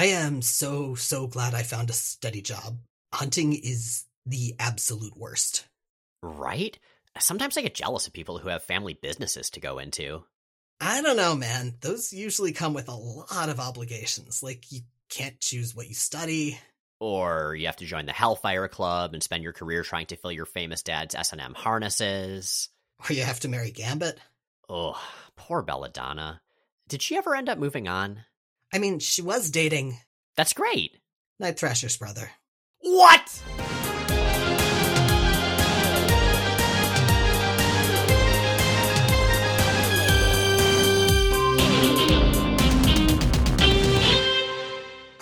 I am so, so glad I found a steady job. Hunting is the absolute worst. Right? Sometimes I get jealous of people who have family businesses to go into. I don't know, man. Those usually come with a lot of obligations. Like, you can't choose what you study. Or you have to join the Hellfire Club and spend your career trying to fill your famous dad's S&M harnesses. Or you have to marry Gambit. Oh, poor Belladonna. Did she ever end up moving on? I mean, she was dating That's great. Night Thrasher's brother. What?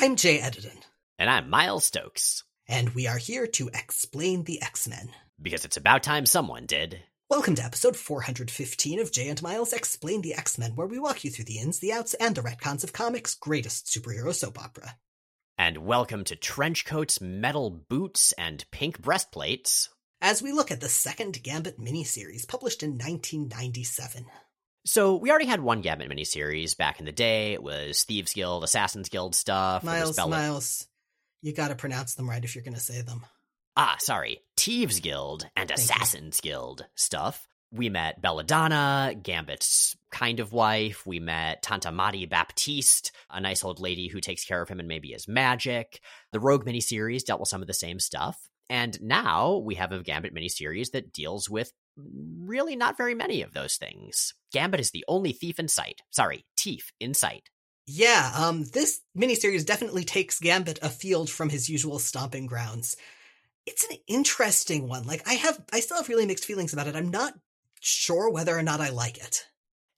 I'm Jay Edidin, And I'm Miles Stokes. and we are here to explain the X-Men. Because it's about time someone did. Welcome to episode 415 of Jay and Miles Explain the X-Men, where we walk you through the ins, the outs, and the retcons of comics' greatest superhero soap opera. And welcome to trench coats, metal boots, and pink breastplates. As we look at the second Gambit miniseries published in 1997. So we already had one Gambit miniseries back in the day. It was Thieves Guild, Assassins Guild stuff. Miles, Miles, you gotta pronounce them right if you're gonna say them. Ah, sorry. Thieves Guild and you. Assassins Guild stuff. We met Belladonna, Gambit's kind of wife. We met Tanta Mattie Baptiste, a nice old lady who takes care of him and maybe his magic. The Rogue miniseries dealt with some of the same stuff. And now we have a Gambit miniseries that deals with really not very many of those things. Gambit is the only thief in sight. Sorry, thief in sight. Yeah, um, this miniseries definitely takes Gambit afield from his usual stomping grounds. It's an interesting one. Like, I have, I still have really mixed feelings about it. I'm not sure whether or not I like it.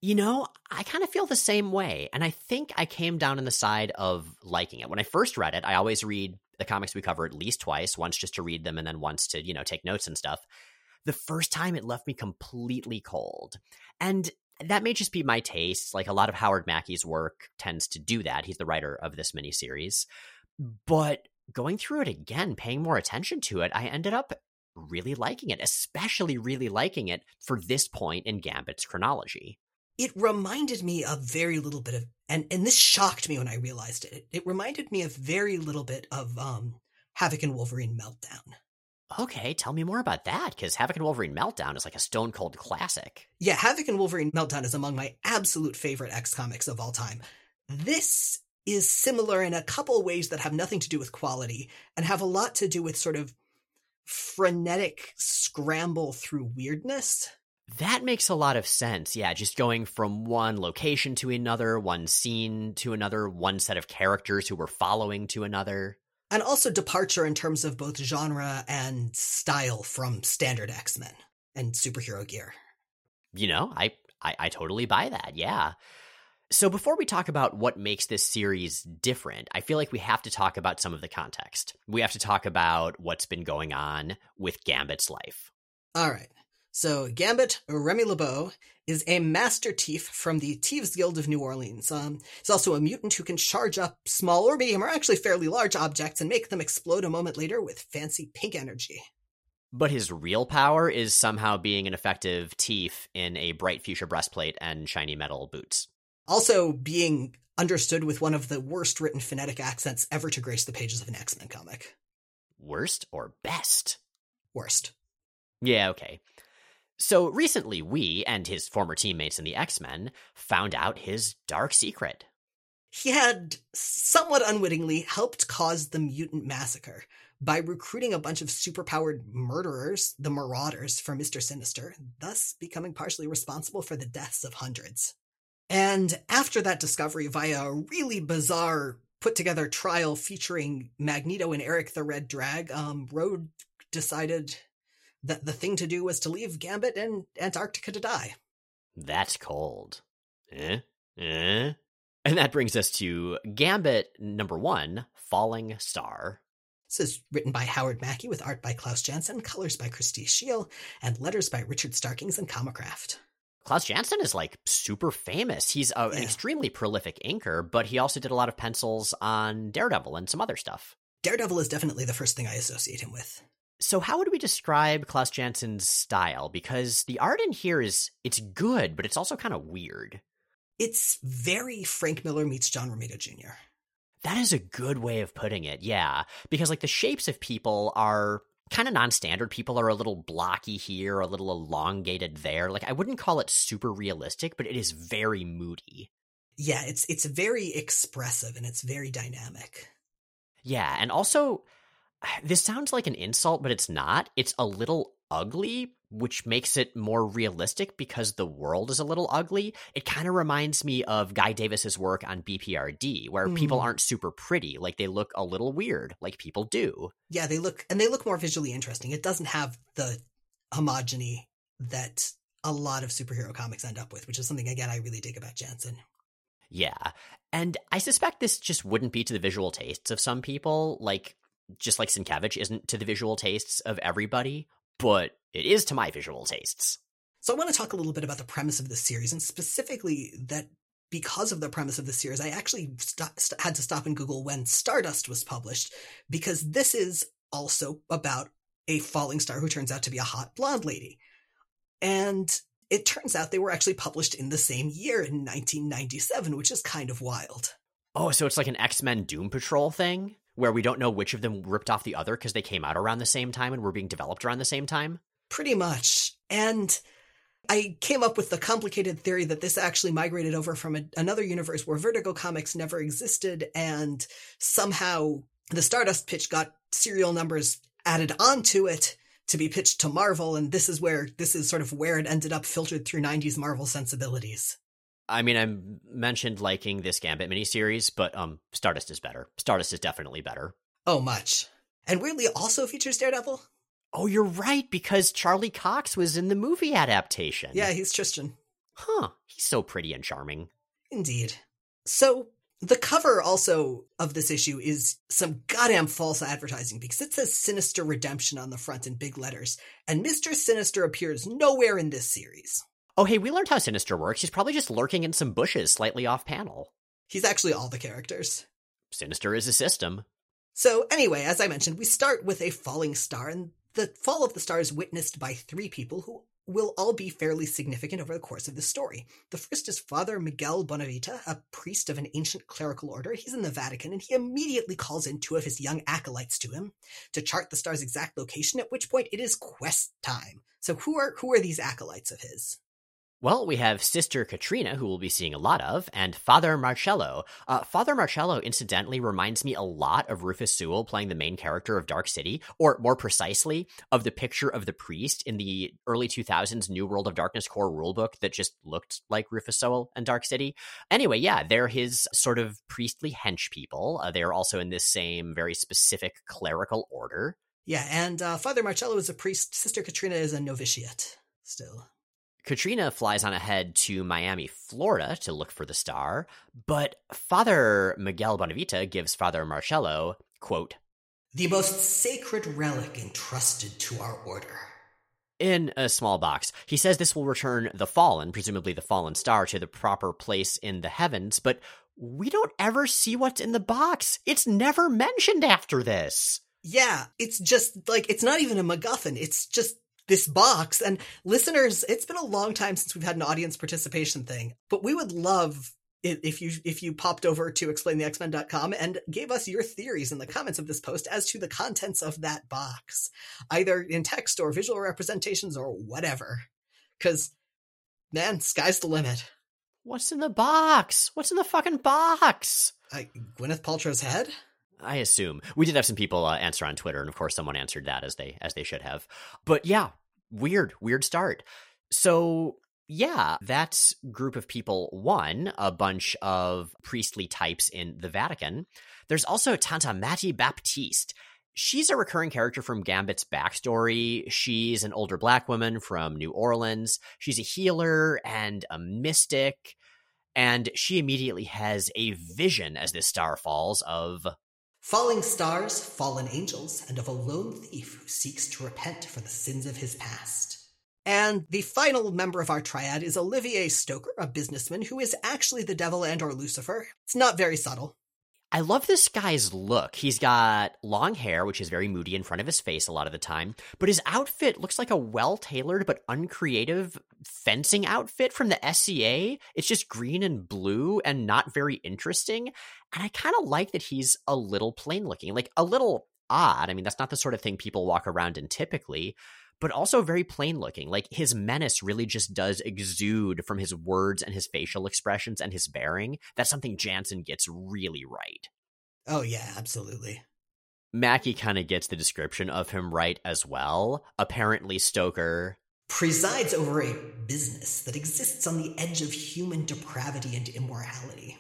You know, I kind of feel the same way. And I think I came down on the side of liking it. When I first read it, I always read the comics we cover at least twice, once just to read them and then once to, you know, take notes and stuff. The first time it left me completely cold. And that may just be my taste. Like a lot of Howard Mackie's work tends to do that. He's the writer of this miniseries. But going through it again, paying more attention to it, I ended up really liking it, especially really liking it for this point in Gambit's chronology. It reminded me of very little bit of, and, and this shocked me when I realized it. It reminded me of very little bit of, um, Havoc and Wolverine Meltdown. Okay, tell me more about that, because Havoc and Wolverine Meltdown is like a stone cold classic. Yeah, Havoc and Wolverine Meltdown is among my absolute favorite X comics of all time. This is similar in a couple ways that have nothing to do with quality and have a lot to do with sort of frenetic scramble through weirdness. That makes a lot of sense. Yeah, just going from one location to another, one scene to another, one set of characters who we're following to another. And also departure in terms of both genre and style from standard X Men and superhero gear. You know, I, I I totally buy that. Yeah. So before we talk about what makes this series different, I feel like we have to talk about some of the context. We have to talk about what's been going on with Gambit's life. All right. So Gambit Remy LeBeau is a master thief from the Thieves Guild of New Orleans. Um, he's also a mutant who can charge up small or medium or actually fairly large objects and make them explode a moment later with fancy pink energy. But his real power is somehow being an effective thief in a bright fuchsia breastplate and shiny metal boots. Also being understood with one of the worst written phonetic accents ever to grace the pages of an X-Men comic. Worst or best? Worst. Yeah, okay. So recently, we and his former teammates in the X Men found out his dark secret. He had somewhat unwittingly helped cause the mutant massacre by recruiting a bunch of superpowered murderers, the Marauders, for Mr. Sinister, thus becoming partially responsible for the deaths of hundreds. And after that discovery, via a really bizarre put together trial featuring Magneto and Eric the Red Drag, um, Rogue decided that the thing to do was to leave Gambit and Antarctica to die. That's cold. Eh? Eh? And that brings us to Gambit number one Falling Star. This is written by Howard Mackie with art by Klaus Janson, colors by Christie Scheele, and letters by Richard Starkings and Comicraft. Klaus Janson is like super famous. He's a, an extremely prolific inker, but he also did a lot of pencils on Daredevil and some other stuff. Daredevil is definitely the first thing I associate him with. So how would we describe Klaus Janson's style? Because the art in here is it's good, but it's also kind of weird. It's very Frank Miller meets John Romita Jr. That is a good way of putting it. Yeah. Because like the shapes of people are kind of non-standard. People are a little blocky here, a little elongated there. Like I wouldn't call it super realistic, but it is very moody. Yeah, it's it's very expressive and it's very dynamic. Yeah, and also this sounds like an insult, but it's not. It's a little ugly, which makes it more realistic because the world is a little ugly. It kind of reminds me of Guy Davis's work on BPRD, where mm. people aren't super pretty. Like they look a little weird, like people do. Yeah, they look, and they look more visually interesting. It doesn't have the homogeny that a lot of superhero comics end up with, which is something, again, I really dig about Janson. Yeah. And I suspect this just wouldn't be to the visual tastes of some people. Like, just like Sienkiewicz isn't to the visual tastes of everybody, but it is to my visual tastes. So I want to talk a little bit about the premise of this series, and specifically that because of the premise of the series, I actually st- st- had to stop and Google when Stardust was published, because this is also about a falling star who turns out to be a hot blonde lady. And it turns out they were actually published in the same year in 1997, which is kind of wild. Oh, so it's like an X Men Doom Patrol thing? Where we don't know which of them ripped off the other because they came out around the same time and were being developed around the same time? Pretty much. And I came up with the complicated theory that this actually migrated over from a, another universe where Vertigo comics never existed, and somehow the Stardust pitch got serial numbers added onto it to be pitched to Marvel, and this is where this is sort of where it ended up filtered through 90s Marvel sensibilities. I mean, I mentioned liking this Gambit miniseries, but um, Stardust is better. Stardust is definitely better. Oh, much. And weirdly, also features Daredevil. Oh, you're right, because Charlie Cox was in the movie adaptation. Yeah, he's Tristan. Huh. He's so pretty and charming. Indeed. So, the cover also of this issue is some goddamn false advertising because it says Sinister Redemption on the front in big letters, and Mr. Sinister appears nowhere in this series. Oh, hey, we learned how Sinister works. He's probably just lurking in some bushes slightly off panel. He's actually all the characters. Sinister is a system. So, anyway, as I mentioned, we start with a falling star, and the fall of the star is witnessed by three people who will all be fairly significant over the course of the story. The first is Father Miguel Bonavita, a priest of an ancient clerical order. He's in the Vatican, and he immediately calls in two of his young acolytes to him to chart the star's exact location, at which point it is quest time. So who are who are these acolytes of his? Well, we have Sister Katrina, who we'll be seeing a lot of, and Father Marcelo. Uh, Father Marcelo, incidentally, reminds me a lot of Rufus Sewell playing the main character of Dark City, or more precisely, of the picture of the priest in the early 2000s New World of Darkness core rulebook that just looked like Rufus Sewell and Dark City. Anyway, yeah, they're his sort of priestly hench people. Uh, they're also in this same very specific clerical order. Yeah, and uh, Father Marcelo is a priest. Sister Katrina is a novitiate still. Katrina flies on ahead to Miami, Florida to look for the star, but Father Miguel Bonavita gives Father Marcelo, quote, the most sacred relic entrusted to our order. In a small box. He says this will return the fallen, presumably the fallen star, to the proper place in the heavens, but we don't ever see what's in the box. It's never mentioned after this. Yeah, it's just like, it's not even a MacGuffin. It's just this box. And listeners, it's been a long time since we've had an audience participation thing, but we would love if you if you popped over to explainthexmen.com and gave us your theories in the comments of this post as to the contents of that box either in text or visual representations or whatever. Cuz man sky's the limit. What's in the box? What's in the fucking box? I, gwyneth paltrow's head? I assume. We did have some people uh, answer on Twitter, and of course, someone answered that as they as they should have. But yeah, weird, weird start. So yeah, that group of people won a bunch of priestly types in the Vatican. There's also Tanta Mattie Baptiste. She's a recurring character from Gambit's backstory. She's an older black woman from New Orleans. She's a healer and a mystic. And she immediately has a vision as this star falls of falling stars, fallen angels, and of a lone thief who seeks to repent for the sins of his past. And the final member of our triad is Olivier Stoker, a businessman who is actually the devil and or Lucifer. It's not very subtle. I love this guy's look. He's got long hair, which is very moody in front of his face a lot of the time, but his outfit looks like a well tailored but uncreative fencing outfit from the SCA. It's just green and blue and not very interesting. And I kind of like that he's a little plain looking, like a little odd. I mean, that's not the sort of thing people walk around in typically, but also very plain looking. Like his menace really just does exude from his words and his facial expressions and his bearing. That's something Janson gets really right. Oh, yeah, absolutely. Mackie kind of gets the description of him right as well. Apparently, Stoker presides over a business that exists on the edge of human depravity and immorality.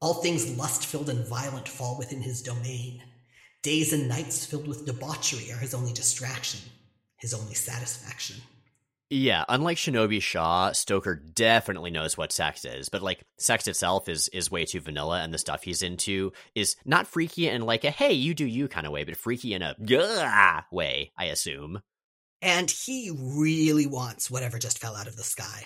All things lust filled and violent fall within his domain. Days and nights filled with debauchery are his only distraction his only satisfaction. Yeah, unlike Shinobi Shaw, Stoker definitely knows what sex is, but like sex itself is is way too vanilla, and the stuff he's into is not freaky in like a "hey, you do you" kind of way, but freaky in a "gah" way, I assume. And he really wants whatever just fell out of the sky.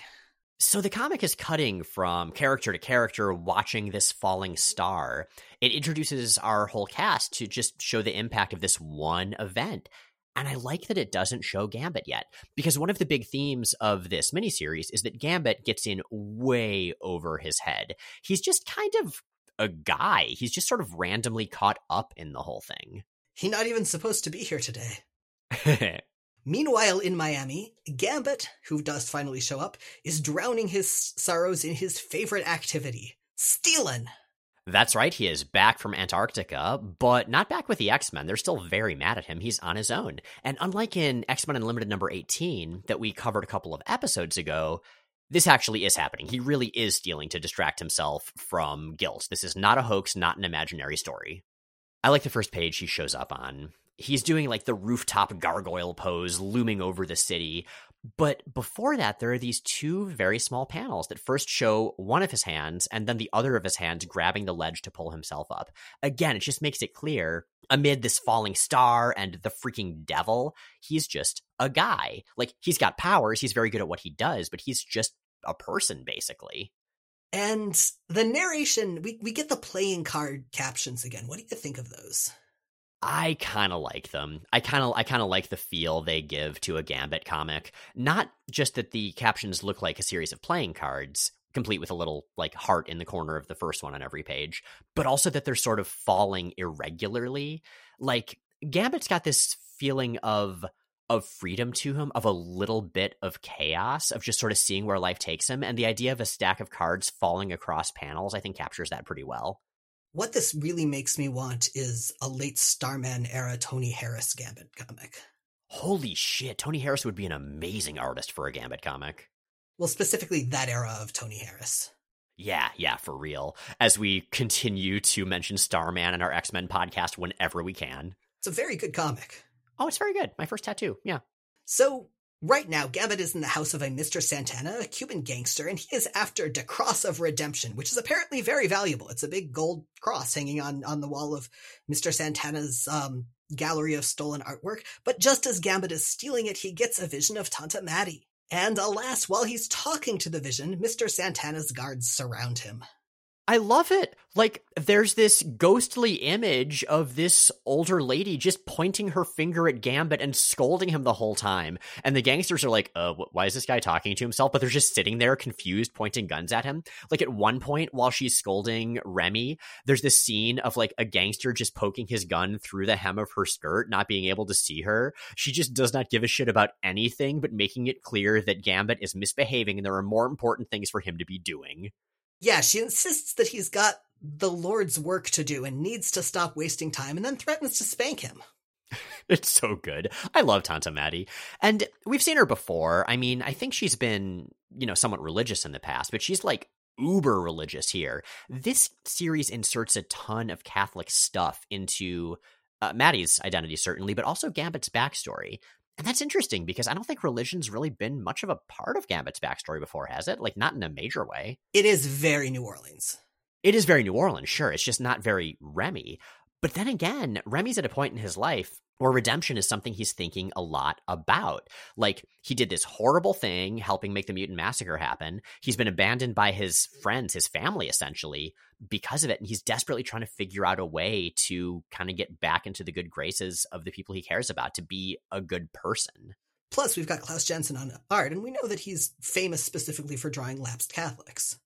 So the comic is cutting from character to character watching this falling star. It introduces our whole cast to just show the impact of this one event. And I like that it doesn't show Gambit yet, because one of the big themes of this miniseries is that Gambit gets in way over his head. He's just kind of a guy. He's just sort of randomly caught up in the whole thing. He's not even supposed to be here today. Meanwhile, in Miami, Gambit, who does finally show up, is drowning his sorrows in his favorite activity, stealing. That's right, he is back from Antarctica, but not back with the X Men. They're still very mad at him. He's on his own. And unlike in X Men Unlimited number 18, that we covered a couple of episodes ago, this actually is happening. He really is stealing to distract himself from guilt. This is not a hoax, not an imaginary story. I like the first page he shows up on. He's doing like the rooftop gargoyle pose, looming over the city, but before that, there are these two very small panels that first show one of his hands and then the other of his hands grabbing the ledge to pull himself up. Again, it just makes it clear amid this falling star and the freaking devil, he's just a guy. Like, he's got powers, he's very good at what he does, but he's just a person, basically. And the narration, we, we get the playing card captions again. What do you think of those? I kind of like them. I kind of I kind of like the feel they give to a Gambit comic. Not just that the captions look like a series of playing cards, complete with a little like heart in the corner of the first one on every page, but also that they're sort of falling irregularly. Like Gambit's got this feeling of of freedom to him, of a little bit of chaos, of just sort of seeing where life takes him, and the idea of a stack of cards falling across panels, I think captures that pretty well. What this really makes me want is a late Starman era Tony Harris Gambit comic. Holy shit, Tony Harris would be an amazing artist for a Gambit comic. Well, specifically that era of Tony Harris. Yeah, yeah, for real. As we continue to mention Starman in our X Men podcast whenever we can. It's a very good comic. Oh, it's very good. My first tattoo. Yeah. So, Right now, Gambit is in the house of a Mr. Santana, a Cuban gangster, and he is after the Cross of Redemption, which is apparently very valuable. It's a big gold cross hanging on, on the wall of Mr. Santana's um, gallery of stolen artwork. But just as Gambit is stealing it, he gets a vision of Tanta Mattie. And alas, while he's talking to the vision, Mr. Santana's guards surround him. I love it. Like, there's this ghostly image of this older lady just pointing her finger at Gambit and scolding him the whole time. And the gangsters are like, uh, why is this guy talking to himself? But they're just sitting there confused, pointing guns at him. Like, at one point, while she's scolding Remy, there's this scene of like a gangster just poking his gun through the hem of her skirt, not being able to see her. She just does not give a shit about anything, but making it clear that Gambit is misbehaving and there are more important things for him to be doing. Yeah, she insists that he's got the Lord's work to do and needs to stop wasting time and then threatens to spank him. it's so good. I love Tanta Mattie. And we've seen her before. I mean, I think she's been, you know, somewhat religious in the past, but she's like uber religious here. This series inserts a ton of Catholic stuff into uh, Mattie's identity, certainly, but also Gambit's backstory. And that's interesting because I don't think religion's really been much of a part of Gambit's backstory before, has it? Like, not in a major way. It is very New Orleans. It is very New Orleans, sure. It's just not very Remy. But then again, Remy's at a point in his life where redemption is something he's thinking a lot about. Like, he did this horrible thing helping make the mutant massacre happen. He's been abandoned by his friends, his family, essentially, because of it. And he's desperately trying to figure out a way to kind of get back into the good graces of the people he cares about, to be a good person. Plus, we've got Klaus Janson on art, and we know that he's famous specifically for drawing lapsed Catholics.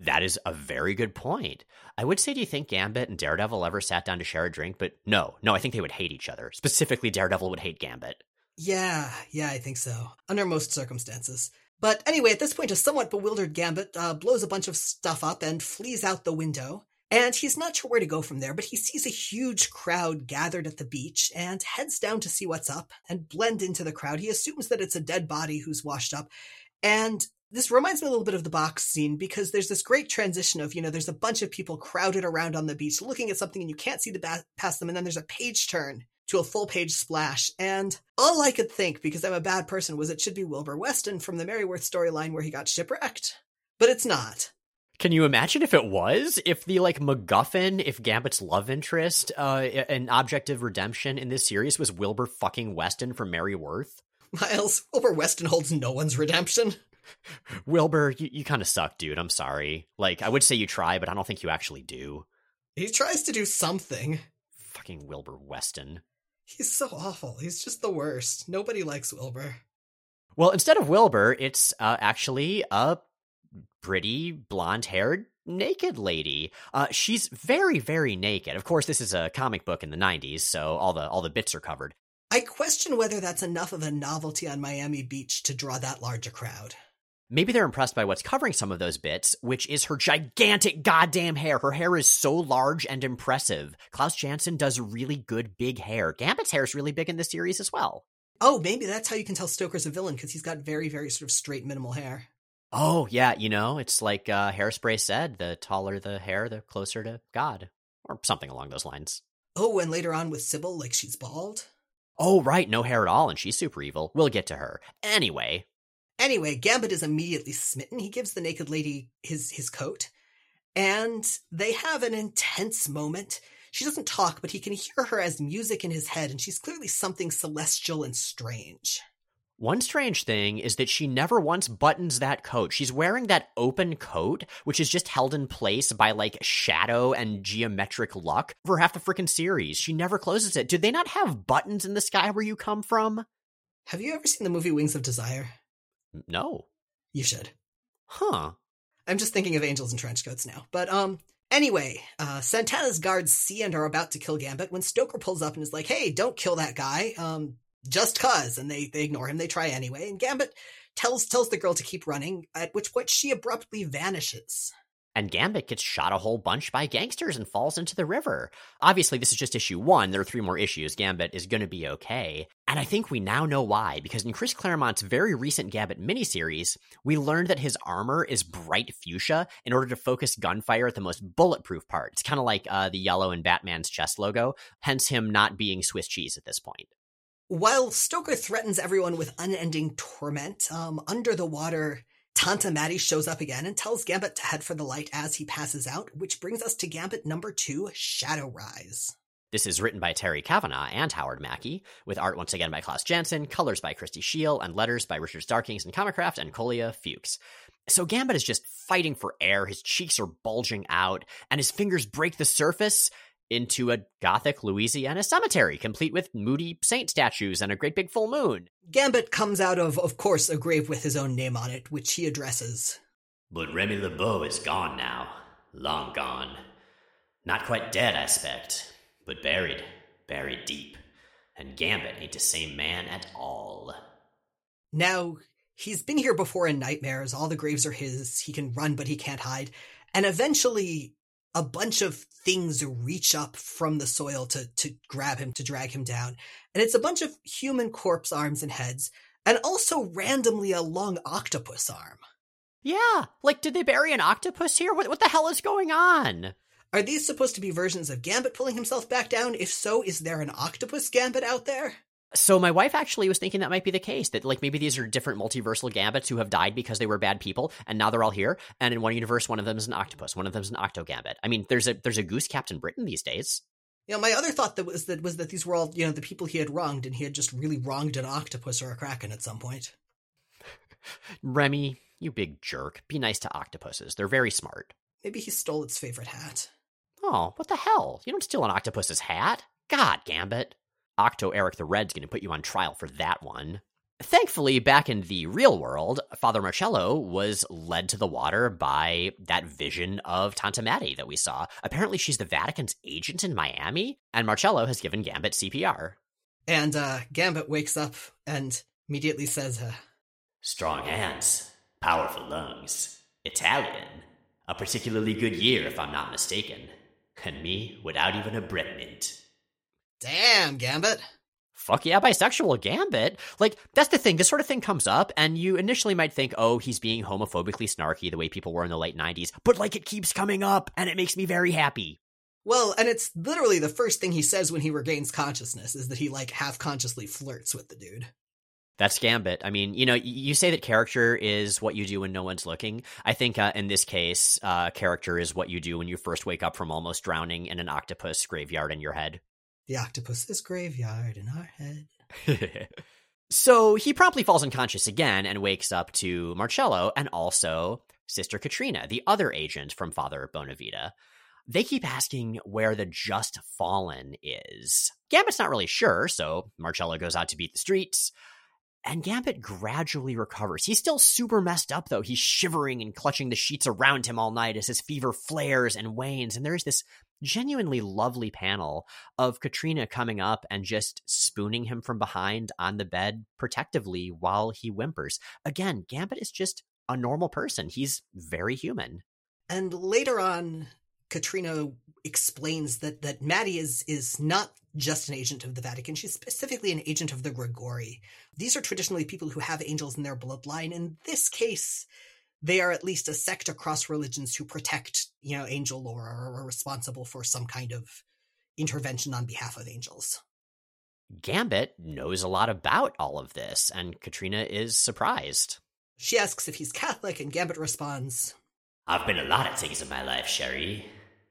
That is a very good point. I would say, do you think Gambit and Daredevil ever sat down to share a drink? But no, no, I think they would hate each other. Specifically, Daredevil would hate Gambit. Yeah, yeah, I think so. Under most circumstances. But anyway, at this point, a somewhat bewildered Gambit uh, blows a bunch of stuff up and flees out the window. And he's not sure where to go from there, but he sees a huge crowd gathered at the beach and heads down to see what's up and blend into the crowd. He assumes that it's a dead body who's washed up. And this reminds me a little bit of the box scene because there's this great transition of, you know, there's a bunch of people crowded around on the beach looking at something and you can't see the ba- past them. And then there's a page turn to a full page splash. And all I could think, because I'm a bad person, was it should be Wilbur Weston from the Merryworth storyline where he got shipwrecked. But it's not. Can you imagine if it was? If the like MacGuffin, if Gambit's love interest, uh, an object of redemption in this series was Wilbur fucking Weston from Merryworth? Miles, Wilbur Weston holds no one's redemption. Wilbur, you, you kind of suck, dude. I'm sorry. Like, I would say you try, but I don't think you actually do. He tries to do something. Fucking Wilbur Weston. He's so awful. He's just the worst. Nobody likes Wilbur. Well, instead of Wilbur, it's uh, actually a pretty blonde haired naked lady. Uh, she's very, very naked. Of course, this is a comic book in the '90s, so all the all the bits are covered. I question whether that's enough of a novelty on Miami Beach to draw that large a crowd. Maybe they're impressed by what's covering some of those bits, which is her gigantic goddamn hair. Her hair is so large and impressive. Klaus Janson does really good big hair. Gambit's hair is really big in this series as well. Oh, maybe that's how you can tell Stoker's a villain because he's got very, very sort of straight, minimal hair. Oh, yeah, you know, it's like uh, Hairspray said the taller the hair, the closer to God, or something along those lines. Oh, and later on with Sibyl, like she's bald? Oh, right, no hair at all, and she's super evil. We'll get to her. Anyway, Anyway, Gambit is immediately smitten. He gives the naked lady his his coat, and they have an intense moment. She doesn't talk, but he can hear her as music in his head, and she's clearly something celestial and strange. One strange thing is that she never once buttons that coat. She's wearing that open coat, which is just held in place by like shadow and geometric luck for half the freaking series. She never closes it. Do they not have buttons in the sky where you come from? Have you ever seen the movie Wings of Desire? No. You should. Huh. I'm just thinking of angels in trench coats now. But um anyway, uh Santana's guards see and are about to kill Gambit when Stoker pulls up and is like, "Hey, don't kill that guy." Um just cuz and they they ignore him. They try anyway. And Gambit tells tells the girl to keep running, at which point she abruptly vanishes. And Gambit gets shot a whole bunch by gangsters and falls into the river. Obviously, this is just issue one. There are three more issues. Gambit is going to be okay. And I think we now know why, because in Chris Claremont's very recent Gambit miniseries, we learned that his armor is bright fuchsia in order to focus gunfire at the most bulletproof part. It's kind of like uh, the yellow in Batman's chest logo, hence him not being Swiss cheese at this point. While Stoker threatens everyone with unending torment, um, under the water, Tanta Mattie shows up again and tells Gambit to head for the light as he passes out, which brings us to Gambit number two, Shadow Rise. This is written by Terry Kavanagh and Howard Mackie, with art once again by Klaus Janson, colors by Christie Scheele, and letters by Richard Starkings and Comicraft and Kolja Fuchs. So Gambit is just fighting for air, his cheeks are bulging out, and his fingers break the surface into a gothic Louisiana cemetery, complete with moody saint statues and a great big full moon. Gambit comes out of, of course, a grave with his own name on it, which he addresses. But Remy LeBeau is gone now. Long gone. Not quite dead, I expect, but buried, buried deep. And Gambit ain't the same man at all. Now, he's been here before in nightmares. All the graves are his. He can run, but he can't hide. And eventually, a bunch of things reach up from the soil to to grab him to drag him down and it's a bunch of human corpse arms and heads and also randomly a long octopus arm Yeah, like did they bury an octopus here? What what the hell is going on? are these supposed to be versions of gambit pulling himself back down if so is there an octopus gambit out there So my wife actually was thinking that might be the case that like maybe these are different multiversal gambits who have died because they were bad people and now they're all here and in one universe one of them is an octopus, one of them is an octo gambit. I mean, there's a there's a goose Captain Britain these days. You know, my other thought that was that was that these were all you know the people he had wronged, and he had just really wronged an octopus or a kraken at some point. Remy, you big jerk. Be nice to octopuses. They're very smart. Maybe he stole its favorite hat. Oh, what the hell? You don't steal an octopus's hat. God, Gambit. Octo Eric the Red's going to put you on trial for that one. Thankfully, back in the real world, Father Marcelo was led to the water by that vision of Tanta Mattie that we saw. Apparently, she's the Vatican's agent in Miami, and Marcelo has given Gambit CPR. And uh, Gambit wakes up and immediately says, uh, Strong hands, powerful lungs, Italian. A particularly good year, if I'm not mistaken. And me without even a bread mint. Damn, Gambit. Fuck yeah, bisexual Gambit. Like, that's the thing. This sort of thing comes up, and you initially might think, oh, he's being homophobically snarky the way people were in the late 90s. But, like, it keeps coming up, and it makes me very happy. Well, and it's literally the first thing he says when he regains consciousness is that he, like, half consciously flirts with the dude. That's Gambit. I mean, you know, you say that character is what you do when no one's looking. I think uh, in this case, uh, character is what you do when you first wake up from almost drowning in an octopus graveyard in your head. The octopus's graveyard in our head. so he promptly falls unconscious again and wakes up to Marcelo and also Sister Katrina, the other agent from Father Bonavita. They keep asking where the just fallen is. Gambit's not really sure, so Marcelo goes out to beat the streets. And Gambit gradually recovers. He's still super messed up, though. He's shivering and clutching the sheets around him all night as his fever flares and wanes. And there's this genuinely lovely panel of Katrina coming up and just spooning him from behind on the bed protectively while he whimpers. Again, Gambit is just a normal person. He's very human. And later on, Katrina explains that that Mattie is is not just an agent of the Vatican. She's specifically an agent of the Grigori. These are traditionally people who have angels in their bloodline. In this case, they are at least a sect across religions who protect, you know, angel lore or are responsible for some kind of intervention on behalf of angels. Gambit knows a lot about all of this, and Katrina is surprised. She asks if he's Catholic, and Gambit responds, I've been a lot of things in my life, Sherry.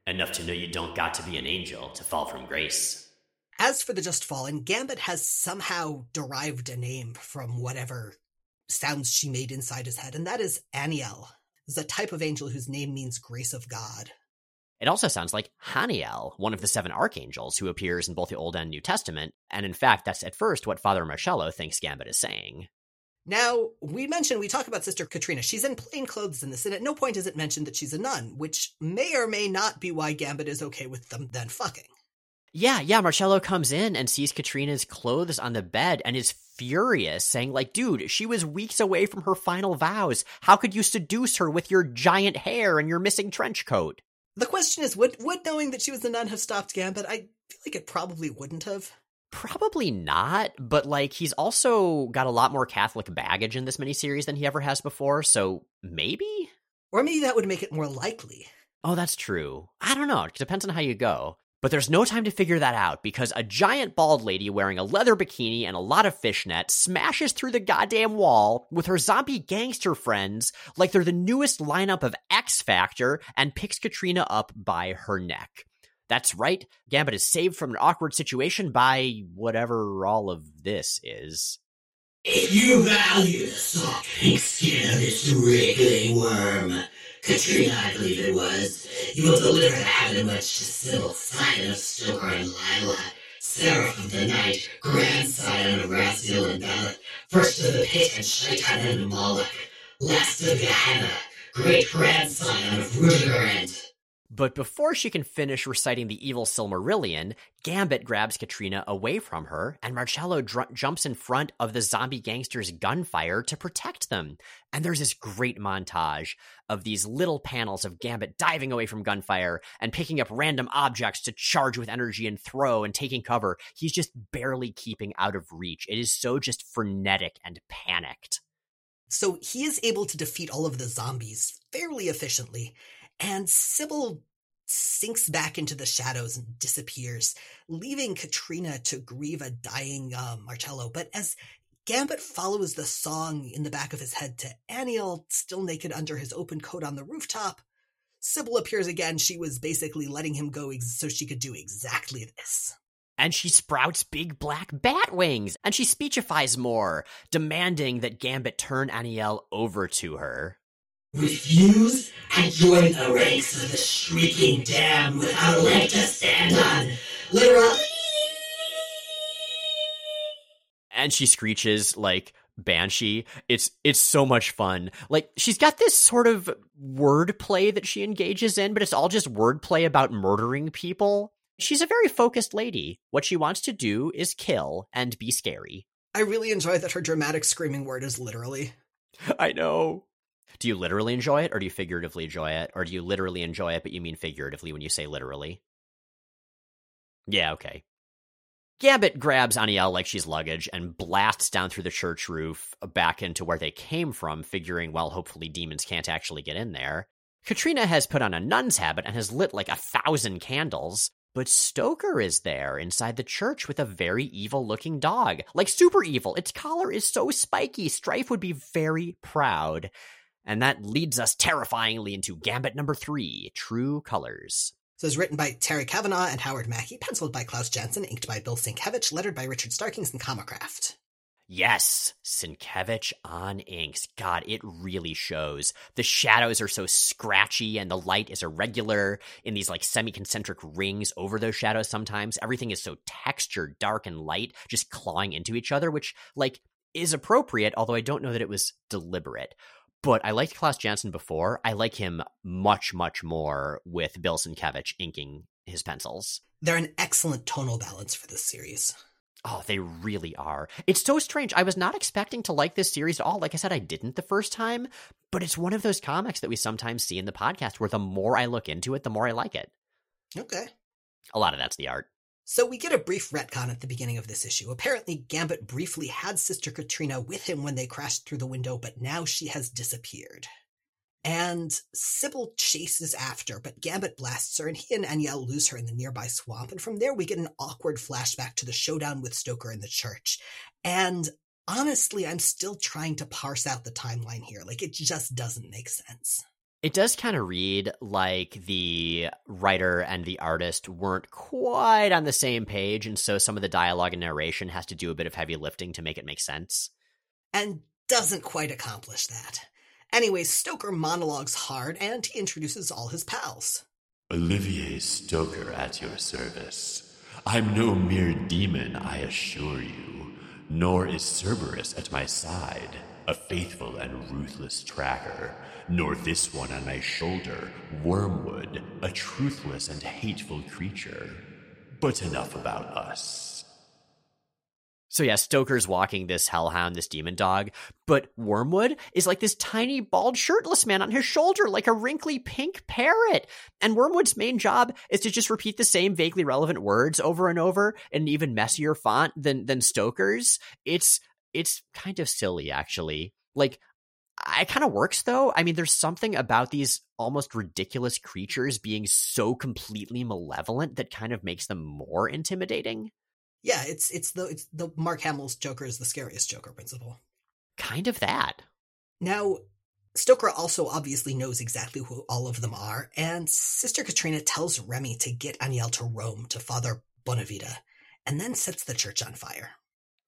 Enough to know you don't got to be an angel to fall from grace. As for the Just Fallen, Gambit has somehow derived a name from whatever sounds she made inside his head, and that is Anielle. Is a type of angel whose name means grace of God. It also sounds like Haniel, one of the seven archangels who appears in both the Old and New Testament, and in fact, that's at first what Father Marcelo thinks Gambit is saying. Now, we mentioned, we talk about Sister Katrina. She's in plain clothes in this, and at no point is it mentioned that she's a nun, which may or may not be why Gambit is okay with them then fucking. Yeah, yeah, Marcelo comes in and sees Katrina's clothes on the bed and is furious, saying, like, dude, she was weeks away from her final vows. How could you seduce her with your giant hair and your missing trench coat? The question is, would would knowing that she was a nun have stopped Gambit? I feel like it probably wouldn't have. Probably not, but like he's also got a lot more Catholic baggage in this miniseries than he ever has before, so maybe? Or maybe that would make it more likely. Oh, that's true. I don't know. It depends on how you go. But there's no time to figure that out because a giant bald lady wearing a leather bikini and a lot of fishnet smashes through the goddamn wall with her zombie gangster friends like they're the newest lineup of X Factor and picks Katrina up by her neck. That's right, Gambit is saved from an awkward situation by whatever all of this is. If you value the soft pink skin of this wriggling worm, Katrina, I believe it was, you will deliver the Hadamuch to Sibyl, Simon of Stoker and Lila, Seraph of the Night, grandsire of Raziel and Balak, first of the pit and Shaitan and Moloch, last of Gehenna, great grandson of Rudiger and but before she can finish reciting the evil Silmarillion, Gambit grabs Katrina away from her, and Marcelo dr- jumps in front of the zombie gangsters' gunfire to protect them. And there's this great montage of these little panels of Gambit diving away from gunfire and picking up random objects to charge with energy and throw and taking cover. He's just barely keeping out of reach. It is so just frenetic and panicked. So he is able to defeat all of the zombies fairly efficiently and Sibyl sinks back into the shadows and disappears, leaving Katrina to grieve a dying uh, Marcelo. But as Gambit follows the song in the back of his head to Anielle, still naked under his open coat on the rooftop, Sibyl appears again. She was basically letting him go ex- so she could do exactly this. And she sprouts big black bat wings, and she speechifies more, demanding that Gambit turn Anielle over to her. Refuse and join the ranks of the shrieking damned without a leg to stand on. Literally. And she screeches like Banshee. It's it's so much fun. Like she's got this sort of wordplay that she engages in, but it's all just wordplay about murdering people. She's a very focused lady. What she wants to do is kill and be scary. I really enjoy that her dramatic screaming word is literally. I know. Do you literally enjoy it or do you figuratively enjoy it? Or do you literally enjoy it but you mean figuratively when you say literally? Yeah, okay. Gambit grabs Anielle like she's luggage and blasts down through the church roof uh, back into where they came from, figuring, well, hopefully demons can't actually get in there. Katrina has put on a nun's habit and has lit like a thousand candles, but Stoker is there inside the church with a very evil looking dog. Like super evil. Its collar is so spiky, Strife would be very proud. And that leads us terrifyingly into Gambit number three True Colors. So it's written by Terry Kavanagh and Howard Mackie, penciled by Klaus Janson, inked by Bill Sienkiewicz, lettered by Richard Starkings and Comicraft. Yes, Sienkiewicz on inks. God, it really shows. The shadows are so scratchy and the light is irregular in these like semi-concentric rings over those shadows sometimes. Everything is so textured, dark and light, just clawing into each other, which like is appropriate, although I don't know that it was deliberate. But I liked Klaus Janson before. I like him much, much more with Bill Sienkiewicz inking his pencils. They're an excellent tonal balance for this series. Oh, they really are. It's so strange. I was not expecting to like this series at all. Like I said, I didn't the first time, but it's one of those comics that we sometimes see in the podcast where the more I look into it, the more I like it. Okay. A lot of that's the art. So we get a brief retcon at the beginning of this issue. Apparently, Gambit briefly had Sister Katrina with him when they crashed through the window, but now she has disappeared. And Sibyl chases after, but Gambit blasts her, and he and Anielle lose her in the nearby swamp. And from there, we get an awkward flashback to the showdown with Stoker in the church. And honestly, I'm still trying to parse out the timeline here. Like, it just doesn't make sense. It does kind of read like the writer and the artist weren't quite on the same page, and so some of the dialogue and narration has to do a bit of heavy lifting to make it make sense. And doesn't quite accomplish that. Anyway, Stoker monologues hard and he introduces all his pals. Olivier Stoker at your service. I'm no mere demon, I assure you, nor is Cerberus at my side, a faithful and ruthless tracker, nor this one on my shoulder, Wormwood, a truthless and hateful creature. But enough about us. So yeah, Stoker's walking this hellhound, this demon dog, but Wormwood is like this tiny, bald, shirtless man on his shoulder, like a wrinkly pink parrot. And Wormwood's main job is to just repeat the same vaguely relevant words over and over in an even messier font than than Stoker's. It's it's kind of silly, actually. Like it kind of works though. I mean, there's something about these almost ridiculous creatures being so completely malevolent that kind of makes them more intimidating. Yeah, it's it's the it's the Mark Hamill's Joker is the scariest Joker principle. Kind of that. Now, Stoker also obviously knows exactly who all of them are, and Sister Katrina tells Remy to get Anielle to Rome to Father Bonavita, and then sets the church on fire.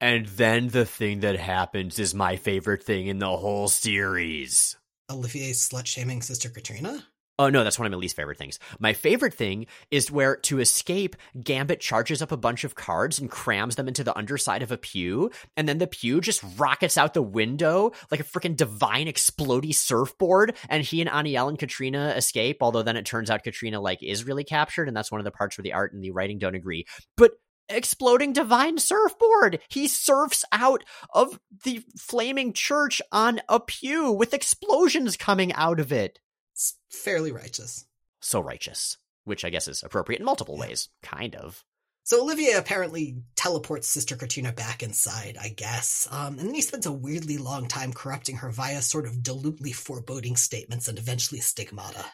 And then the thing that happens is my favorite thing in the whole series. Olivier slut shaming Sister Katrina? Oh no, that's one of my least favorite things. My favorite thing is where to escape, Gambit charges up a bunch of cards and crams them into the underside of a pew, and then the pew just rockets out the window like a freaking divine explody surfboard, and he and Anielle and Katrina escape, although then it turns out Katrina like is really captured, and that's one of the parts where the art and the writing don't agree. But exploding divine surfboard. He surfs out of the flaming church on a pew with explosions coming out of it. It's fairly righteous. So righteous, which I guess is appropriate in multiple ways, kind of. So Olivier apparently teleports Sister Katrina back inside, I guess, um, and then he spends a weirdly long time corrupting her via sort of dilutely foreboding statements and eventually stigmata.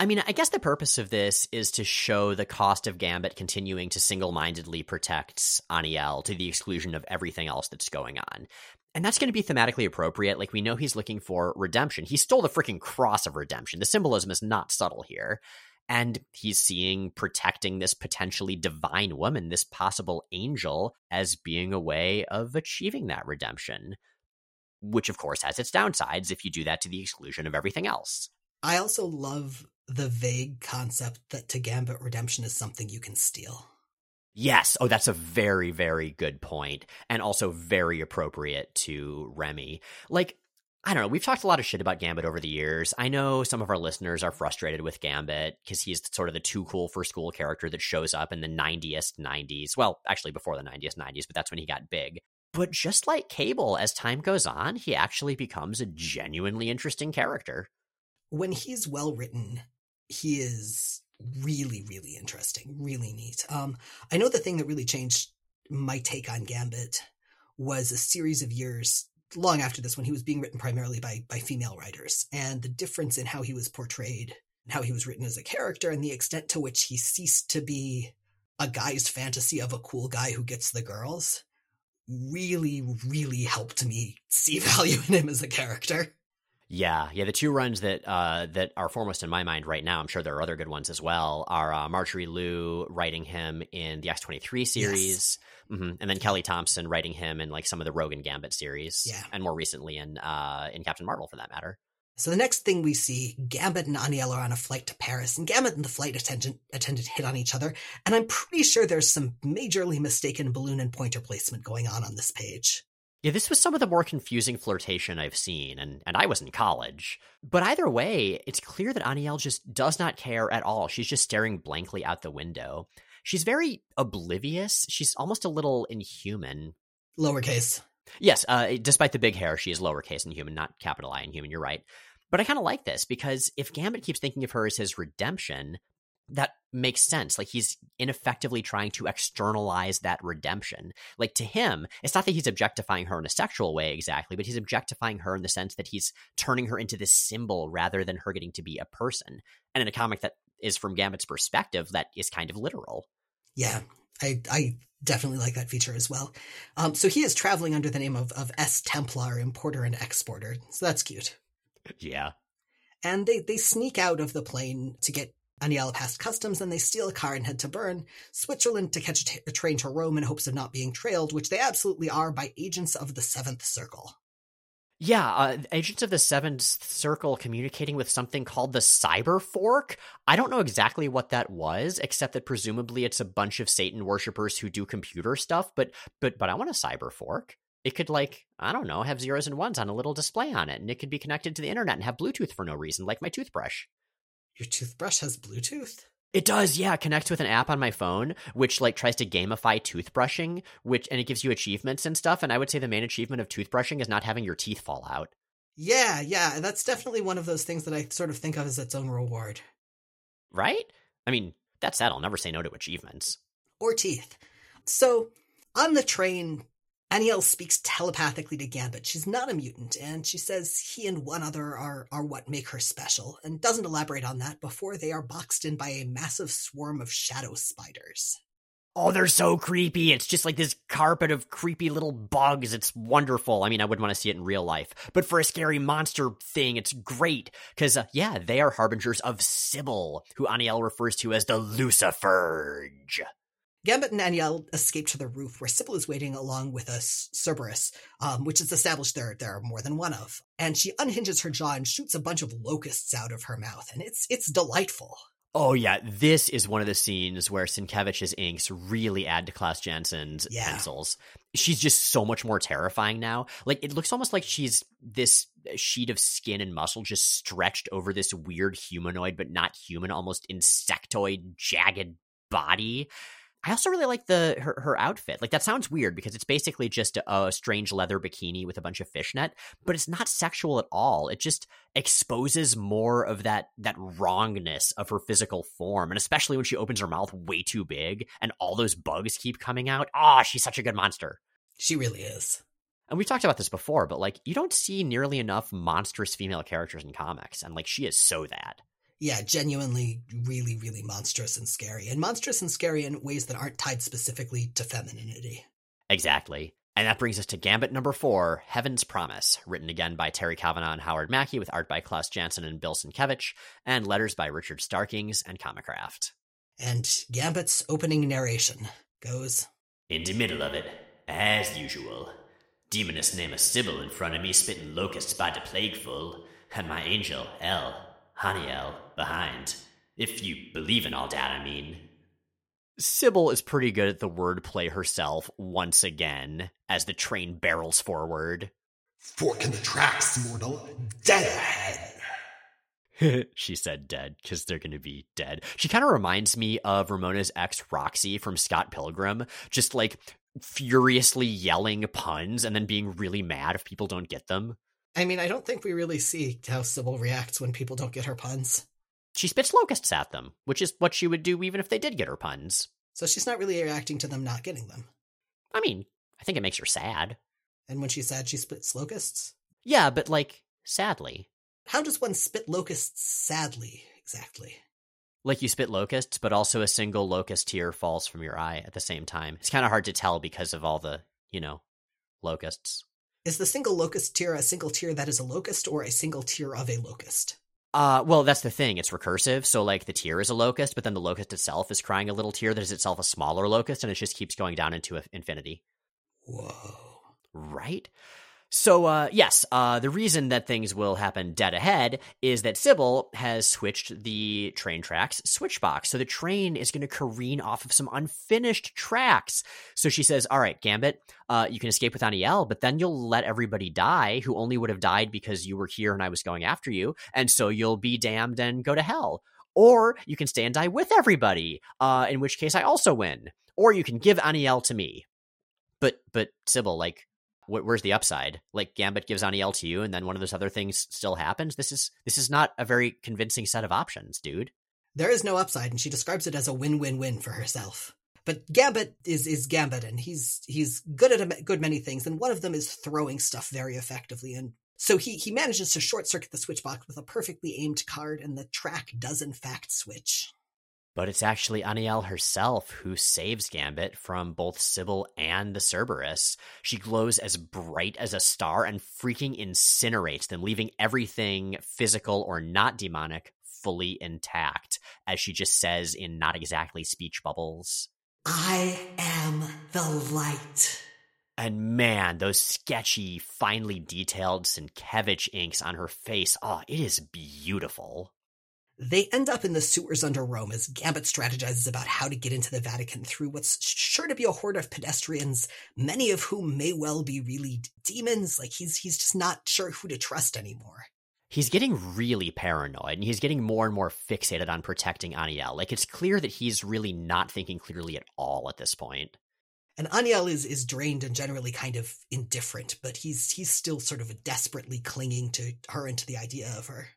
I mean, I guess the purpose of this is to show the cost of Gambit continuing to single mindedly protect Anielle to the exclusion of everything else that's going on. And that's going to be thematically appropriate. Like, we know he's looking for redemption. He stole the freaking cross of redemption. The symbolism is not subtle here. And he's seeing protecting this potentially divine woman, this possible angel, as being a way of achieving that redemption, which, of course, has its downsides if you do that to the exclusion of everything else. I also love the vague concept that to Gambit redemption is something you can steal. Yes. Oh, that's a very, very good point, and also very appropriate to Remy. Like, I don't know. We've talked a lot of shit about Gambit over the years. I know some of our listeners are frustrated with Gambit because he's sort of the too cool for school character that shows up in the 90s, 90s. Well, actually, before the 90s, 90s, but that's when he got big. But just like Cable, as time goes on, he actually becomes a genuinely interesting character. When he's well written, he is really, really interesting, really neat. Um, I know the thing that really changed my take on Gambit was a series of years long after this when he was being written primarily by by female writers and the difference in how he was portrayed and how he was written as a character and the extent to which he ceased to be a guy's fantasy of a cool guy who gets the girls really really helped me see value in him as a character yeah, yeah. The two runs that uh, that are foremost in my mind right now, I'm sure there are other good ones as well, are uh, Marjorie Liu writing him in the X twenty three series, yes. mm-hmm. and then Kelly Thompson writing him in like some of the Rogue and Gambit series, yeah, and more recently in uh, in Captain Marvel for that matter. So the next thing we see, Gambit and Anielle are on a flight to Paris, and Gambit and the flight attendant attendant hit on each other, and I'm pretty sure there's some majorly mistaken balloon and pointer placement going on on this page. Yeah, this was some of the more confusing flirtation I've seen, and, and I was in college. But either way, it's clear that Anielle just does not care at all. She's just staring blankly out the window. She's very oblivious. She's almost a little inhuman. Lowercase. Yes, uh, despite the big hair, she is lowercase inhuman, not capital I inhuman. You're right. But I kind of like this because if Gambit keeps thinking of her as his redemption, that makes sense. Like he's ineffectively trying to externalize that redemption. Like to him, it's not that he's objectifying her in a sexual way exactly, but he's objectifying her in the sense that he's turning her into this symbol rather than her getting to be a person. And in a comic that is from Gambit's perspective, that is kind of literal. Yeah, I I definitely like that feature as well. Um, so he is traveling under the name of of S Templar, importer and exporter. So that's cute. Yeah. And they they sneak out of the plane to get Anielle past customs, and they steal a car and head to Bern, Switzerland, to catch a, t- a train to Rome in hopes of not being trailed, which they absolutely are by agents of the Seventh Circle. Yeah, uh, agents of the Seventh Circle communicating with something called the Cyber Fork. I don't know exactly what that was, except that presumably it's a bunch of Satan worshippers who do computer stuff. But but but I want a Cyber Fork. It could like I don't know have zeros and ones on a little display on it, and it could be connected to the internet and have Bluetooth for no reason, like my toothbrush. Your toothbrush has Bluetooth? It does, yeah. It connects with an app on my phone, which like tries to gamify toothbrushing, which and it gives you achievements and stuff. And I would say the main achievement of toothbrushing is not having your teeth fall out. Yeah, yeah. That's definitely one of those things that I sort of think of as its own reward. Right? I mean, that said, I'll never say no to achievements. Or teeth. So on the train, Anielle speaks telepathically to Gambit. She's not a mutant, and she says he and one other are, are what make her special, and doesn't elaborate on that before they are boxed in by a massive swarm of shadow spiders. Oh, they're so creepy. It's just like this carpet of creepy little bugs. It's wonderful. I mean, I wouldn't want to see it in real life, but for a scary monster thing, it's great. Because, uh, yeah, they are harbingers of Sibyl, who Anielle refers to as the Lucifuge. Gambit and Anielle escape to the roof where Sibyl is waiting along with a Cerberus, um, which is established there there are more than one of. And she unhinges her jaw and shoots a bunch of locusts out of her mouth, and it's it's delightful. Oh yeah, this is one of the scenes where Sienkiewicz's inks really add to Klaus Janson's yeah. pencils. She's just so much more terrifying now. Like it looks almost like she's this sheet of skin and muscle just stretched over this weird humanoid, but not human, almost insectoid, jagged body. I also really like the her, her outfit. Like that sounds weird because it's basically just a, a, strange leather bikini with a bunch of fishnet, but it's not sexual at all. It just exposes more of that that wrongness of her physical form, and especially when she opens her mouth way too big and all those bugs keep coming out. Ah, oh, she's such a good monster. She really is. And we've talked about this before, but like you don't see nearly enough monstrous female characters in comics, and like she is so that yeah, genuinely really, really monstrous and scary. And monstrous and scary in ways that aren't tied specifically to femininity. Exactly. And that brings us to Gambit number four, Heaven's Promise, written again by Terry Kavanagh and Howard Mackie, with art by Klaus Janson and Bill Sienkiewicz, and letters by Richard Starkings and Comicraft. And Gambit's opening narration goes In the middle of it, as usual, demoness named a Sibyl in front of me spitting locusts by the plagueful, and my angel, El, Haniel, behind. If you believe in all that, I mean. Sibyl is pretty good at the wordplay herself once again as the train barrels forward. Fork in the tracks, mortal. Dead ahead. she said dead because they're going to be dead. She kind of reminds me of Ramona's ex Roxy from Scott Pilgrim, just like furiously yelling puns and then being really mad if people don't get them. I mean, I don't think we really see how Sibyl reacts when people don't get her puns. She spits locusts at them, which is what she would do even if they did get her puns. So she's not really reacting to them not getting them. I mean, I think it makes her sad. And when she's sad, she spits locusts? Yeah, but like, sadly. How does one spit locusts sadly, exactly? Like you spit locusts, but also a single locust tear falls from your eye at the same time. It's kind of hard to tell because of all the, you know, locusts. Is the single locust tear a single tear that is a locust or a single tear of a locust? Uh, well, that's the thing. It's recursive. So, like, the tear is a locust, but then the locust itself is crying a little tear that is itself a smaller locust, and it just keeps going down into infinity. Whoa. Right? So, uh, yes, uh, the reason that things will happen dead ahead is that Sibyl has switched the train tracks switchbox. So the train is going to careen off of some unfinished tracks. So she says, All right, Gambit, uh, you can escape with Anielle, but then you'll let everybody die who only would have died because you were here and I was going after you. And so you'll be damned and go to hell. Or you can stay and die with everybody, uh, in which case I also win. Or you can give Anielle to me. But, but Sibyl, like, where's the upside? Like Gambit gives Anielle to you, and then one of those other things still happens. This is this is not a very convincing set of options, dude. There is no upside, and she describes it as a win-win-win for herself. But Gambit is is Gambit, and he's he's good at a good many things, and one of them is throwing stuff very effectively. And so he he manages to short circuit the switch box with a perfectly aimed card, and the track does in fact switch. But it's actually Anielle herself who saves Gambit from both Sibyl and the Cerberus. She glows as bright as a star and freaking incinerates them, leaving everything physical or not demonic fully intact, as she just says in not exactly speech bubbles. I am the light. And man, those sketchy, finely detailed Sienkiewicz inks on her face, oh, it is beautiful. They end up in the sewers under Rome as Gambit strategizes about how to get into the Vatican through what's sure to be a horde of pedestrians, many of whom may well be really demons. Like he's he's just not sure who to trust anymore. He's getting really paranoid and he's getting more and more fixated on protecting Anielle. Like it's clear that he's really not thinking clearly at all at this point. And Anielle is is drained and generally kind of indifferent, but he's he's still sort of desperately clinging to her and to the idea of her.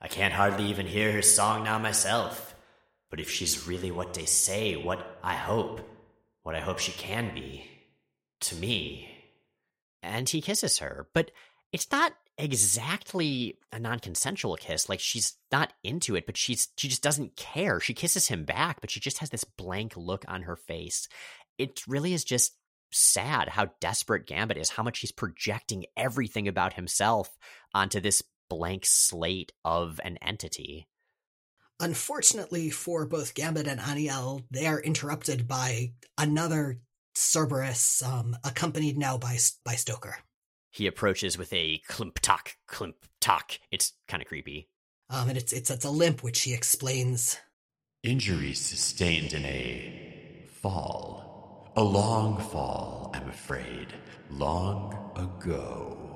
I can't hardly even hear her song now myself. But if she's really what they say, what I hope, what I hope she can be, to me. And he kisses her, but it's not exactly a non-consensual kiss. Like she's not into it, but she's she just doesn't care. She kisses him back, but she just has this blank look on her face. It really is just sad how desperate Gambit is, how much he's projecting everything about himself onto this blank slate of an entity. Unfortunately for both Gambit and Anielle, they are interrupted by another Cerberus, um, accompanied now by by Stoker. He approaches with a climp talk, climp talk. It's kind of creepy. Um, and it's it's it's a limp, which he explains. Injuries sustained in a fall, a long fall. I'm afraid, long ago.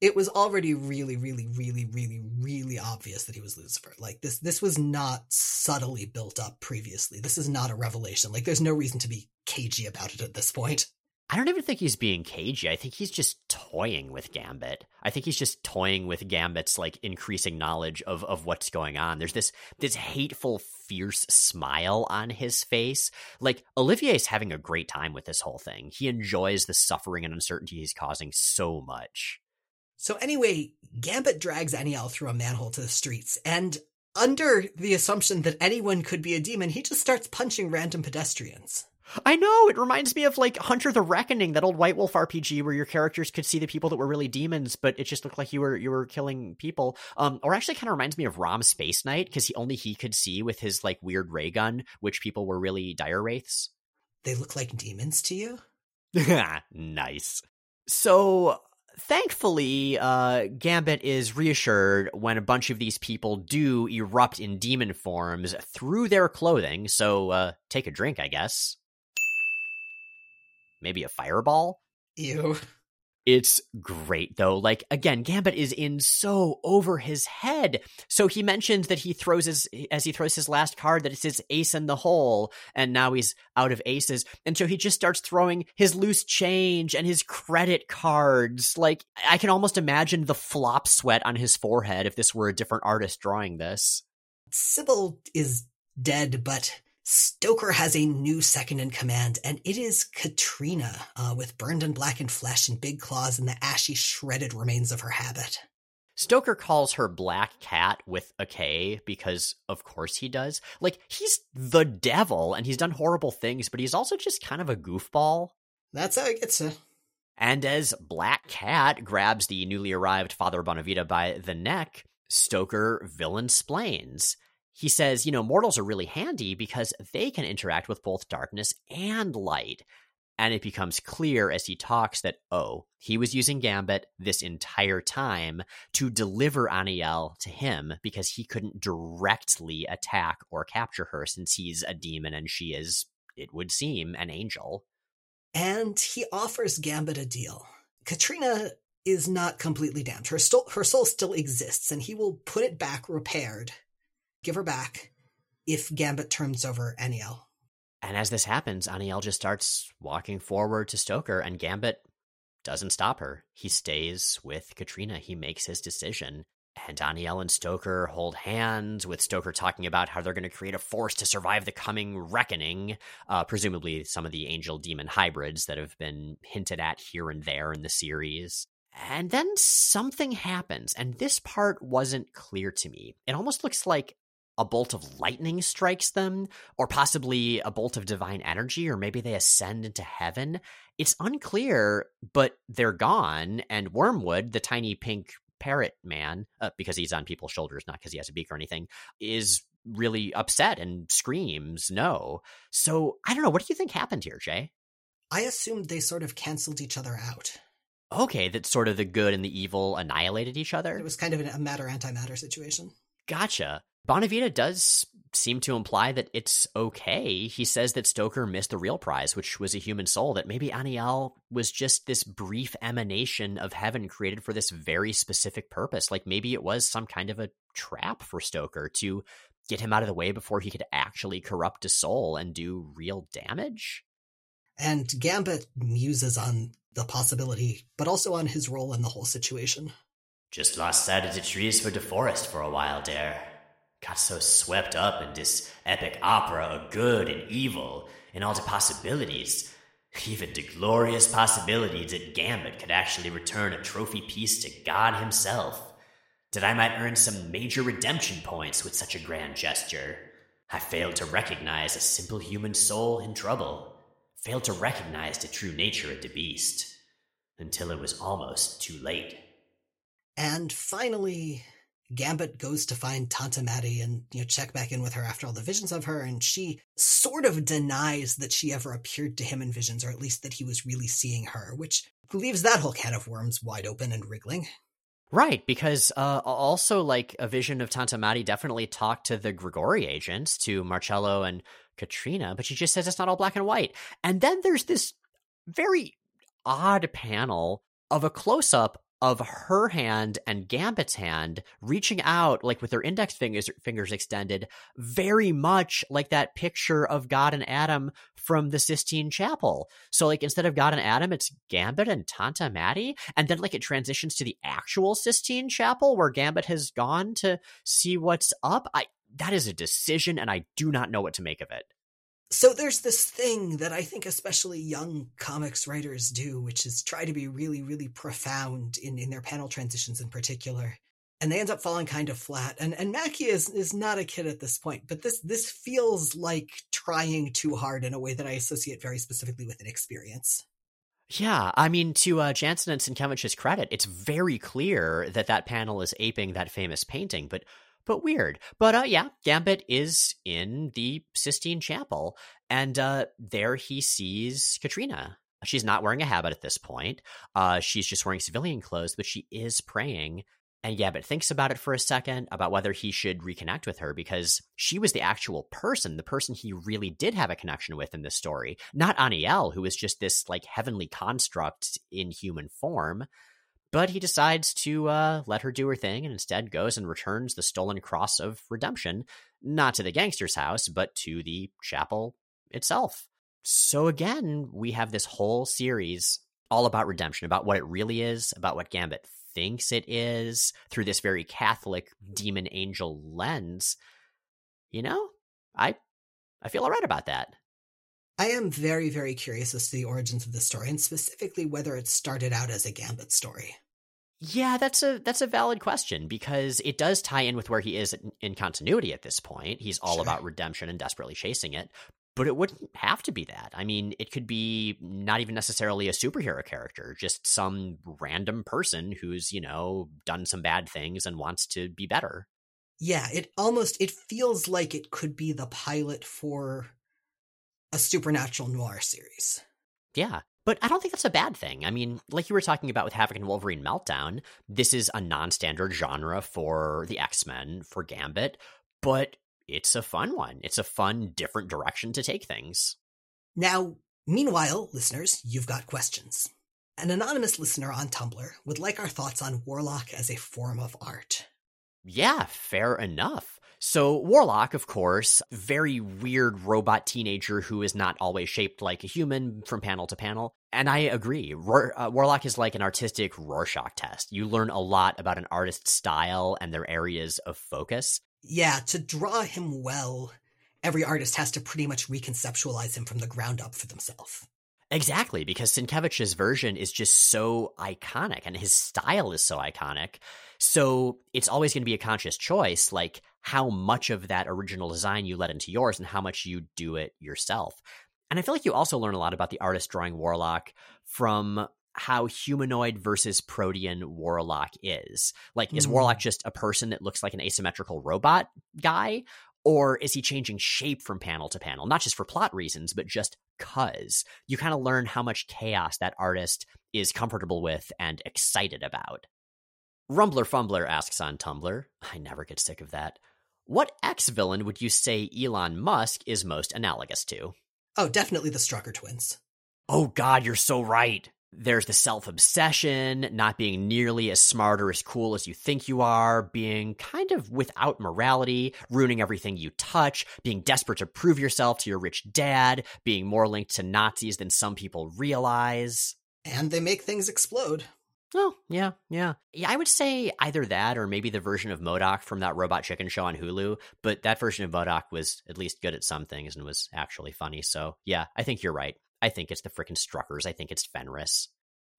It was already really, really, really, really, really obvious that he was Lucifer. Like this, this was not subtly built up previously. This is not a revelation. Like there's no reason to be cagey about it at this point. I don't even think he's being cagey. I think he's just toying with Gambit. I think he's just toying with Gambit's like increasing knowledge of of what's going on. There's this this hateful, fierce smile on his face. Like Olivier's having a great time with this whole thing. He enjoys the suffering and uncertainty he's causing so much. So anyway, Gambit drags Anielle through a manhole to the streets, and under the assumption that anyone could be a demon, he just starts punching random pedestrians. I know. It reminds me of like Hunter the Reckoning, that old White Wolf RPG where your characters could see the people that were really demons, but it just looked like you were you were killing people. Um, or actually, kind of reminds me of Rom Space Knight because he only he could see with his like weird ray gun which people were really dire wraiths. They look like demons to you? nice. So thankfully, uh, Gambit is reassured when a bunch of these people do erupt in demon forms through their clothing. So uh, take a drink, I guess. Maybe a fireball? Ew. It's great though. Like again, Gambit is in so over his head. So he mentioned that he throws his as he throws his last card that it's his ace in the hole, and now he's out of aces. And so he just starts throwing his loose change and his credit cards. Like I can almost imagine the flop sweat on his forehead if this were a different artist drawing this. Sibyl is dead, but Stoker has a new second in command, and it is Katrina, uh, with burned and blackened flesh and big claws and the ashy, shredded remains of her habit. Stoker calls her Black Cat with a K because, of course, he does. Like, he's the devil and he's done horrible things, but he's also just kind of a goofball. That's how it gets to. And as Black Cat grabs the newly arrived Father Bonavita by the neck, Stoker villain splains he says, you know, mortals are really handy because they can interact with both darkness and light. And it becomes clear as he talks that, oh, he was using Gambit this entire time to deliver Anielle to him because he couldn't directly attack or capture her since he's a demon and she is, it would seem, an angel. And he offers Gambit a deal. Katrina is not completely damned. Her, sto- her soul still exists, and he will put it back repaired give her back if Gambit turns over Anielle. And as this happens, Anielle just starts walking forward to Stoker, and Gambit doesn't stop her. He stays with Katrina. He makes his decision. And Anielle and Stoker hold hands, with Stoker talking about how they're going to create a force to survive the coming reckoning. Uh, presumably, some of the angel demon hybrids that have been hinted at here and there in the series. And then something happens, and this part wasn't clear to me. It almost looks like a bolt of lightning strikes them, or possibly a bolt of divine energy, or maybe they ascend into heaven. It's unclear, but they're gone, and Wormwood, the tiny pink parrot man, uh, because he's on people's shoulders, not because he has a beak or anything, is really upset and screams no. So I don't know. What do you think happened here, Jay? I assumed they sort of canceled each other out. Okay, that sort of the good and the evil annihilated each other. It was kind of a matter antimatter situation. Gotcha. Bonavita does seem to imply that it's okay. He says that Stoker missed the real prize, which was a human soul, that maybe Anielle was just this brief emanation of heaven created for this very specific purpose. Like maybe it was some kind of a trap for Stoker to get him out of the way before he could actually corrupt a soul and do real damage. And Gambit muses on the possibility, but also on his role in the whole situation. Just lost sight of the trees for the forest for a while there got so swept up in this epic opera of good and evil and all the possibilities, even the glorious possibility that Gambit could actually return a trophy piece to God Himself, that I might earn some major redemption points with such a grand gesture. I failed to recognize a simple human soul in trouble, failed to recognize the true nature of the beast, until it was almost too late. And finally, Gambit goes to find Tante Mattie and you know check back in with her after all the visions of her, and she sort of denies that she ever appeared to him in visions, or at least that he was really seeing her, which leaves that whole can of worms wide open and wriggling. Right, because uh, also like a vision of Tante Mattie definitely talked to the Grigori agents, to Marcelo and Katrina, but she just says it's not all black and white. And then there's this very odd panel of a close up of her hand and Gambit's hand reaching out, like with their index fingers fingers extended, very much like that picture of God and Adam from the Sistine Chapel. So, like instead of God and Adam, it's Gambit and Tante Mattie, and then like it transitions to the actual Sistine Chapel where Gambit has gone to see what's up. I that is a decision, and I do not know what to make of it. So there's this thing that I think especially young comics writers do, which is try to be really, really profound in, in their panel transitions in particular. and they end up falling kind of flat. And and Mackie is is not a kid at this point, but this this feels like trying too hard in a way that I associate very specifically with an experience. Yeah, I mean, to uh, Janson and Sienkiewicz's credit, it's very clear that that panel is aping that famous painting, but but weird. But uh, yeah, Gambit is in the Sistine Chapel, and uh, there he sees Katrina. She's not wearing a habit at this point. Uh, she's just wearing civilian clothes, but she is praying. And Gambit thinks about it for a second about whether he should reconnect with her because she was the actual person, the person he really did have a connection with in this story, not Anielle, who was just this like heavenly construct in human form. But he decides to uh, let her do her thing and instead goes and returns the stolen cross of redemption, not to the gangster's house, but to the chapel itself. So again, we have this whole series all about redemption, about what it really is, about what Gambit thinks it is through this very Catholic demon angel lens. You know, I I feel all right about that. I am very, very curious as to the origins of this story, and specifically whether it started out as a Gambit story. Yeah, that's a that's a valid question because it does tie in with where he is in continuity at this point. He's all sure. about redemption and desperately chasing it, but it wouldn't have to be that. I mean, it could be not even necessarily a superhero character, just some random person who's, you know, done some bad things and wants to be better. Yeah, it almost it feels like it could be the pilot for a supernatural noir series. Yeah. But I don't think that's a bad thing. I mean, like you were talking about with Havoc and Wolverine Meltdown, this is a non standard genre for the X Men, for Gambit, but it's a fun one. It's a fun, different direction to take things. Now, meanwhile, listeners, you've got questions. An anonymous listener on Tumblr would like our thoughts on Warlock as a form of art. Yeah, fair enough. So, Warlock, of course, very weird robot teenager who is not always shaped like a human from panel to panel. And I agree. uh, Warlock is like an artistic Rorschach test. You learn a lot about an artist's style and their areas of focus yeah, to draw him well, every artist has to pretty much reconceptualize him from the ground up for themselves. Exactly, because Sienkiewicz's version is just so iconic and his style is so iconic. So it's always going to be a conscious choice, like how much of that original design you let into yours and how much you do it yourself. And I feel like you also learn a lot about the artist drawing Warlock from how humanoid versus protean Warlock is. Like, mm. is Warlock just a person that looks like an asymmetrical robot guy? Or is he changing shape from panel to panel? Not just for plot reasons, but just cuz. You kind of learn how much chaos that artist is comfortable with and excited about. Rumbler Fumbler asks on Tumblr, I never get sick of that. What X villain would you say Elon Musk is most analogous to? Oh, definitely the Strucker twins. Oh god, you're so right. There's the self obsession, not being nearly as smart or as cool as you think you are, being kind of without morality, ruining everything you touch, being desperate to prove yourself to your rich dad, being more linked to Nazis than some people realize. And they make things explode. Oh, yeah, yeah. Yeah, I would say either that or maybe the version of MODOK from that Robot Chicken show on Hulu. But that version of MODOK was at least good at some things and was actually funny. So, yeah, I think you're right. I think it's the frickin' Struckers. I think it's Fenris.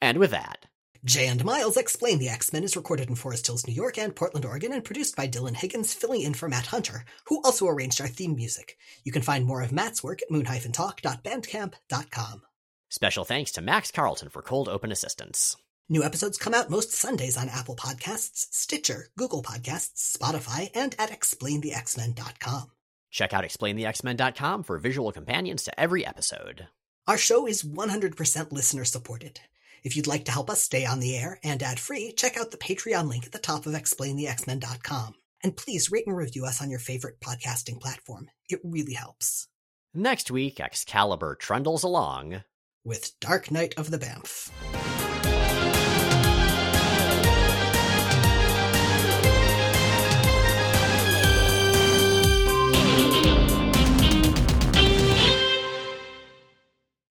And with that, Jay and Miles Explain the X Men is recorded in Forest Hills, New York and Portland, Oregon, and produced by Dylan Higgins, filling in for Matt Hunter, who also arranged our theme music. You can find more of Matt's work at moon-talk.bandcamp.com. Special thanks to Max Carlton for cold open assistance. New episodes come out most Sundays on Apple Podcasts, Stitcher, Google Podcasts, Spotify, and at explainthexmen.com. Check out explainthexmen.com for visual companions to every episode. Our show is 100% listener supported. If you'd like to help us stay on the air and ad free, check out the Patreon link at the top of explainthexmen.com. And please rate and review us on your favorite podcasting platform. It really helps. Next week, Excalibur trundles along with Dark Night of the Bamf.